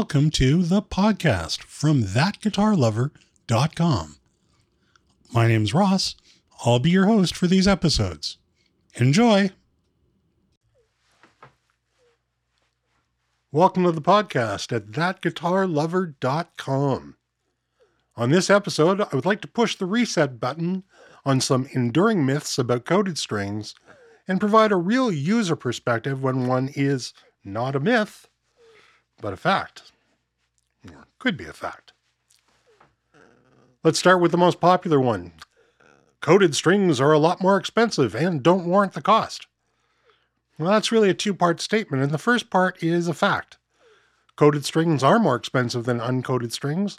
Welcome to the podcast from thatguitarlover.com. My name's Ross. I'll be your host for these episodes. Enjoy. Welcome to the podcast at thatguitarlover.com. On this episode, I would like to push the reset button on some enduring myths about coated strings and provide a real user perspective when one is not a myth, but a fact. Or could be a fact. Let's start with the most popular one. Coated strings are a lot more expensive and don't warrant the cost. Well, that's really a two part statement, and the first part is a fact. Coated strings are more expensive than uncoated strings,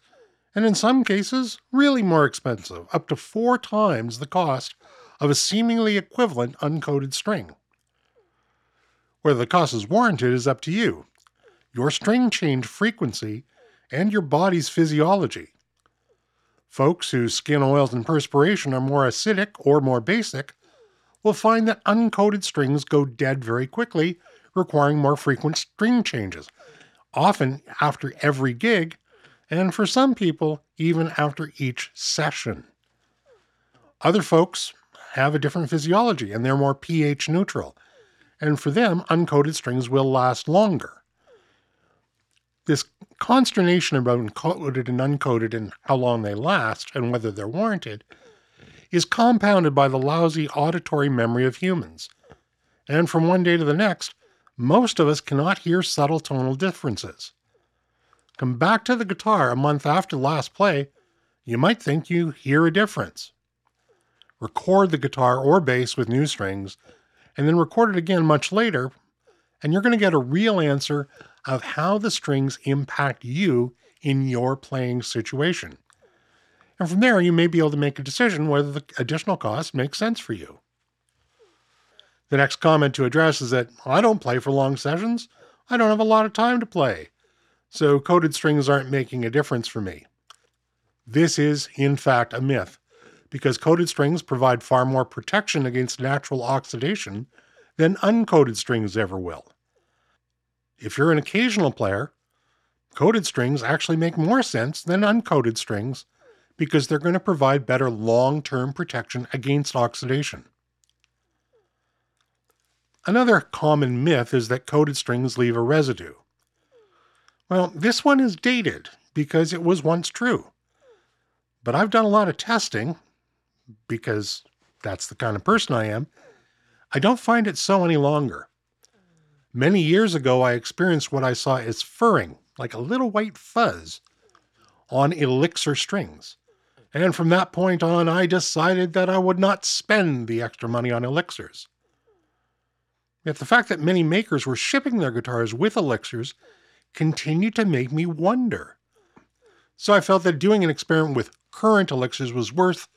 and in some cases, really more expensive, up to four times the cost of a seemingly equivalent uncoated string. Whether the cost is warranted is up to you, your string change frequency, and your body's physiology. Folks whose skin oils and perspiration are more acidic or more basic will find that uncoated strings go dead very quickly, requiring more frequent string changes, often after every gig, and for some people, even after each session. Other folks have a different physiology and they're more pH neutral, and for them, uncoated strings will last longer. This consternation about coated and uncoated and how long they last and whether they're warranted is compounded by the lousy auditory memory of humans. And from one day to the next, most of us cannot hear subtle tonal differences. Come back to the guitar a month after the last play, you might think you hear a difference. Record the guitar or bass with new strings, and then record it again much later, and you're going to get a real answer of how the strings impact you in your playing situation. And from there, you may be able to make a decision whether the additional cost makes sense for you. The next comment to address is that I don't play for long sessions. I don't have a lot of time to play. So coated strings aren't making a difference for me. This is, in fact, a myth, because coated strings provide far more protection against natural oxidation than uncoated strings ever will. If you're an occasional player, coated strings actually make more sense than uncoated strings because they're going to provide better long term protection against oxidation. Another common myth is that coated strings leave a residue. Well, this one is dated because it was once true. But I've done a lot of testing because that's the kind of person I am. I don't find it so any longer. Many years ago, I experienced what I saw as furring, like a little white fuzz, on elixir strings. And from that point on, I decided that I would not spend the extra money on elixirs. Yet the fact that many makers were shipping their guitars with elixirs continued to make me wonder. So I felt that doing an experiment with current elixirs was worth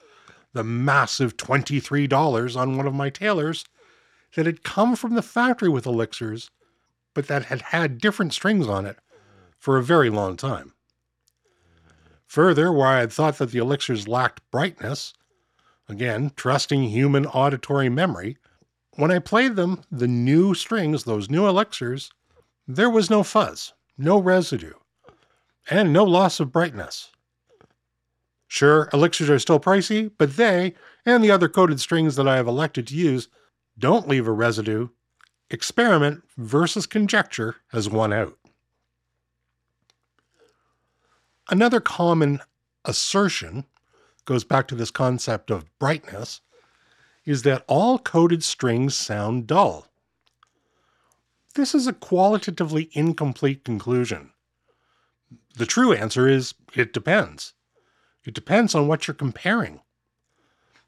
the massive $23 on one of my Taylors that had come from the factory with elixirs, but that had had different strings on it for a very long time. Further, where I had thought that the elixirs lacked brightness, again, trusting human auditory memory, when I played them, the new strings, those new elixirs, there was no fuzz, no residue, and no loss of brightness. Sure, elixirs are still pricey, but they, and the other coated strings that I have elected to use, don't leave a residue. Experiment versus conjecture has won out. Another common assertion goes back to this concept of brightness is that all coated strings sound dull. This is a qualitatively incomplete conclusion. The true answer is it depends. It depends on what you're comparing.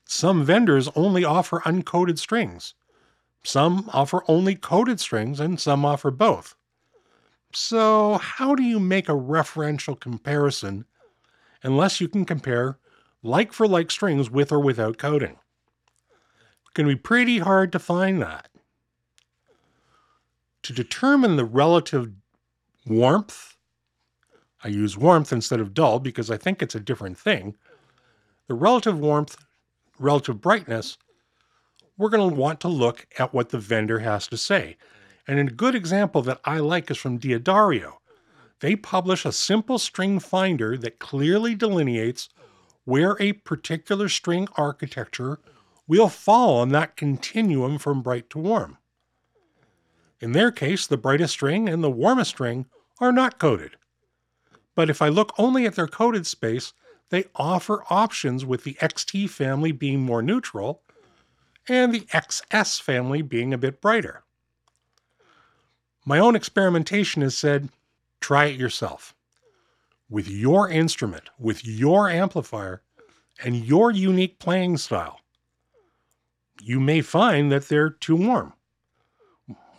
Some vendors only offer uncoated strings. Some offer only coated strings, and some offer both. So, how do you make a referential comparison unless you can compare like for like strings with or without coating? It can be pretty hard to find that. To determine the relative warmth, I use warmth instead of dull because I think it's a different thing. The relative warmth, relative brightness, we're going to want to look at what the vendor has to say And a good example that I like is from D'Addario. They publish a simple string finder that clearly delineates where a particular string architecture will fall on that continuum from bright to warm. In their case, the brightest string and the warmest string are not coated. But if I look only at their coated space, they offer options with the XT family being more neutral and the XS family being a bit brighter. My own experimentation has said try it yourself. With your instrument, with your amplifier, and your unique playing style. You may find that they're too warm.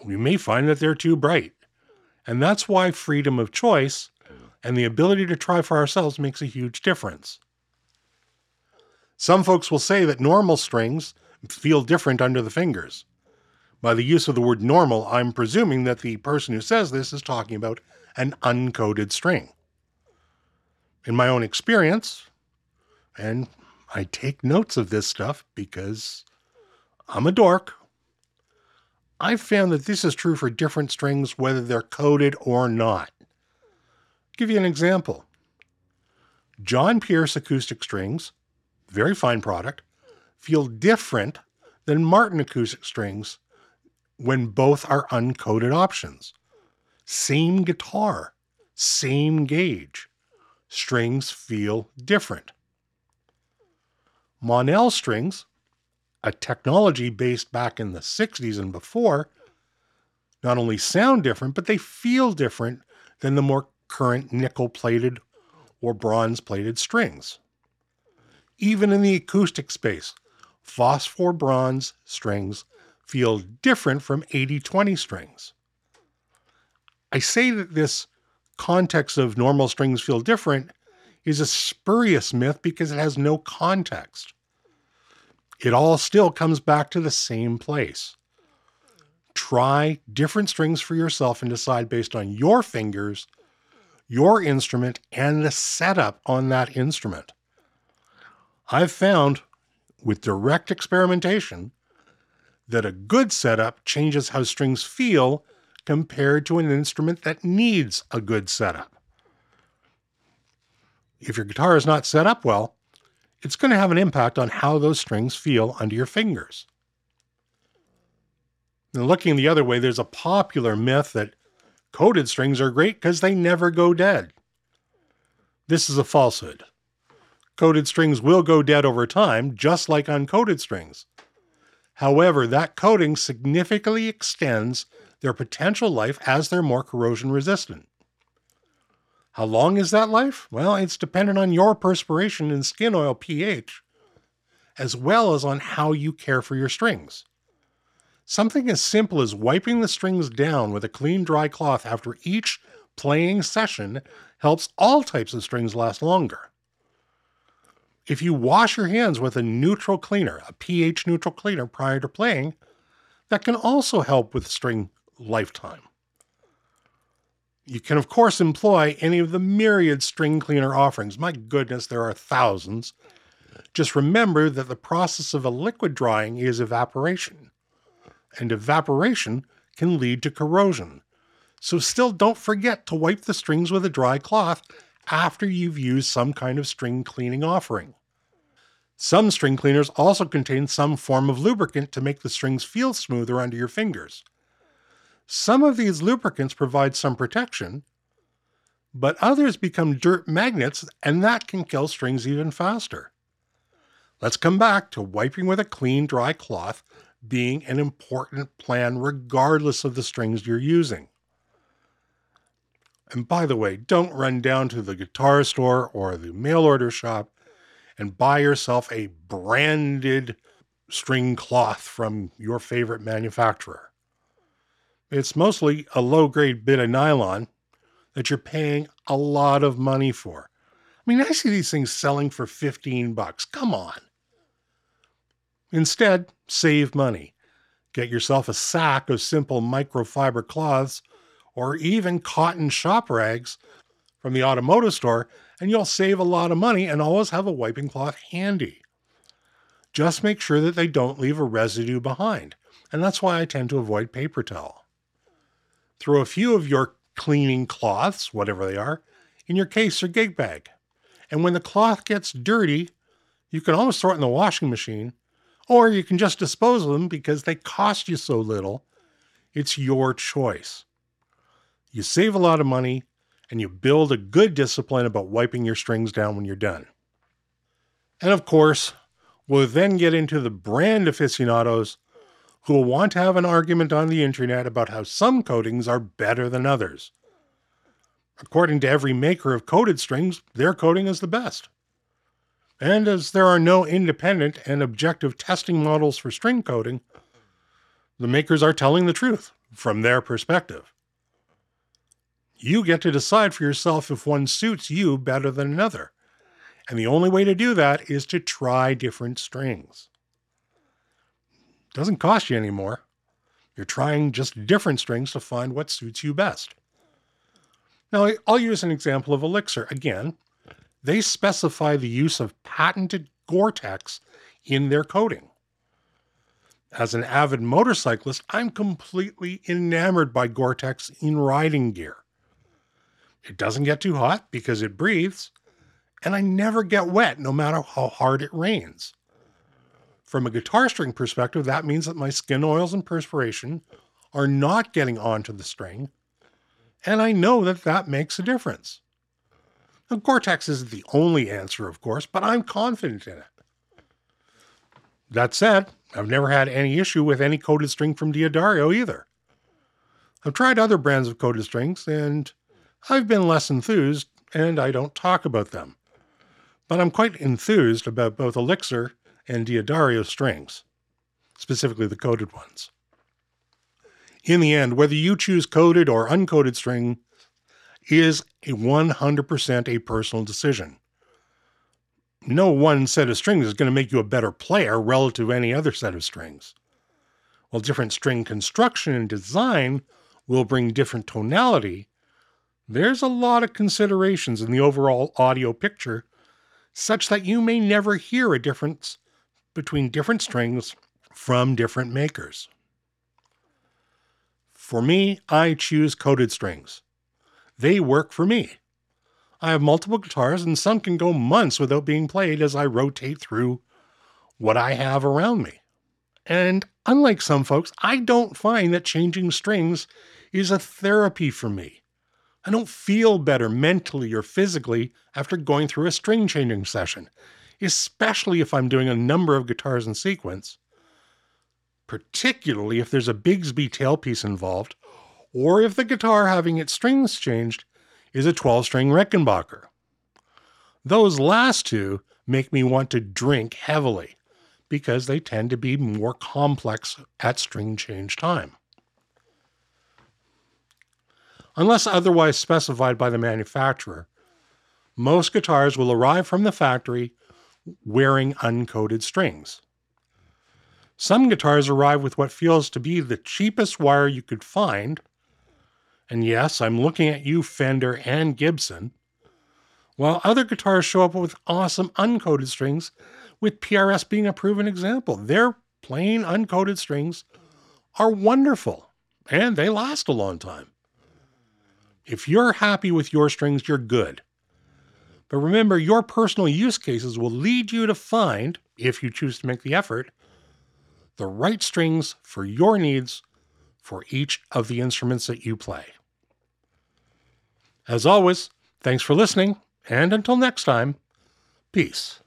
You may find that they're too bright. And that's why freedom of choice and the ability to try for ourselves makes a huge difference. Some folks will say that normal strings feel different under the fingers. By the use of the word normal, I'm presuming that the person who says this is talking about an uncoated string. In my own experience, and I take notes of this stuff because I'm a dork, I've found that this is true for different strings, whether they're coated or not give you an example. John Pearse acoustic strings, very fine product, feel different than Martin acoustic strings when both are uncoated options. Same guitar, same gauge. Strings feel different. Monel strings, a technology based back in the 60s and before, not only sound different, but they feel different than the more current nickel plated or bronze plated strings. Even in the acoustic space, phosphor bronze strings feel different from 80 20 strings. I say that this context of normal strings feel different is a spurious myth because it has no context. It all still comes back to the same place. Try different strings for yourself and decide based on your fingers your instrument and the setup on that instrument. I've found with direct experimentation that a good setup changes how strings feel compared to an instrument that needs a good setup. If your guitar is not set up well, it's going to have an impact on how those strings feel under your fingers. Now, looking the other way, there's a popular myth that Coated strings are great because they never go dead. This is a falsehood. Coated strings will go dead over time, just like uncoated strings. However, that coating significantly extends their potential life as they're more corrosion resistant. How long is that life? Well, it's dependent on your perspiration and skin oil pH, as well as on how you care for your strings. Something as simple as wiping the strings down with a clean, dry cloth after each playing session helps all types of strings last longer. If you wash your hands with a neutral cleaner, a pH neutral cleaner prior to playing, that can also help with string lifetime. You can, of course, employ any of the myriad string cleaner offerings. My goodness, there are thousands. Just remember that the process of a liquid drying is evaporation and evaporation can lead to corrosion. So, still don't forget to wipe the strings with a dry cloth after you've used some kind of string cleaning offering. Some string cleaners also contain some form of lubricant to make the strings feel smoother under your fingers. Some of these lubricants provide some protection, but others become dirt magnets, and that can kill strings even faster. Let's come back to wiping with a clean, dry cloth being an important plan regardless of the strings you're using. And by the way, don't run down to the guitar store or the mail order shop and buy yourself a branded string cloth from your favorite manufacturer. It's mostly a low grade bit of nylon that you're paying a lot of money for. I mean, I see these things selling for 15 bucks. Come on. Instead, save money. Get yourself a sack of simple microfiber cloths or even cotton shop rags from the automotive store, and you'll save a lot of money and always have a wiping cloth handy. Just make sure that they don't leave a residue behind, and that's why I tend to avoid paper towel. Throw a few of your cleaning cloths, whatever they are, in your case or gig bag. And when the cloth gets dirty, you can always throw it in the washing machine, or you can just dispose of them because they cost you so little. It's your choice. You save a lot of money and you build a good discipline about wiping your strings down when you're done. And of course, we'll then get into the brand aficionados who will want to have an argument on the internet about how some coatings are better than others. According to every maker of coated strings, their coating is the best. And as there are no independent and objective testing models for string coating, the makers are telling the truth from their perspective. You get to decide for yourself if one suits you better than another. And the only way to do that is to try different strings. Doesn't cost you any more. You're trying just different strings to find what suits you best. Now, I'll use an example of Elixir. Again, they specify the use of patented Gore Tex in their coating. As an avid motorcyclist, I'm completely enamored by Gore Tex in riding gear. It doesn't get too hot because it breathes, and I never get wet no matter how hard it rains. From a guitar string perspective, that means that my skin oils and perspiration are not getting onto the string, and I know that that makes a difference. Now, Gore-Tex isn't the only answer, of course, but I'm confident in it. That said, I've never had any issue with any coated string from D'Addario either. I've tried other brands of coated strings, and I've been less enthused, and I don't talk about them. But I'm quite enthused about both Elixir and D'Addario strings, specifically the coated ones. In the end, whether you choose coated or uncoated string is a 100% a personal decision. No one set of strings is going to make you a better player relative to any other set of strings. While different string construction and design will bring different tonality, there's a lot of considerations in the overall audio picture such that you may never hear a difference between different strings from different makers. For me, I choose coated strings. They work for me. I have multiple guitars, and some can go months without being played as I rotate through what I have around me. And unlike some folks, I don't find that changing strings is a therapy for me. I don't feel better mentally or physically after going through a string changing session, especially if I'm doing a number of guitars in sequence, particularly if there's a Bigsby tailpiece involved, or if the guitar having its strings changed is a 12 string Rickenbacker. Those last two make me want to drink heavily because they tend to be more complex at string change time unless otherwise specified by the manufacturer. Most guitars will arrive from the factory wearing uncoated strings. Some guitars arrive with what feels to be the cheapest wire you could find. And yes, I'm looking at you, Fender and Gibson. While other guitars show up with awesome uncoated strings, with PRS being a proven example. Their plain uncoated strings are wonderful and they last a long time. If you're happy with your strings, you're good. But remember, your personal use cases will lead you to find, if you choose to make the effort, the right strings for your needs for each of the instruments that you play. As always, thanks for listening, and until next time, peace.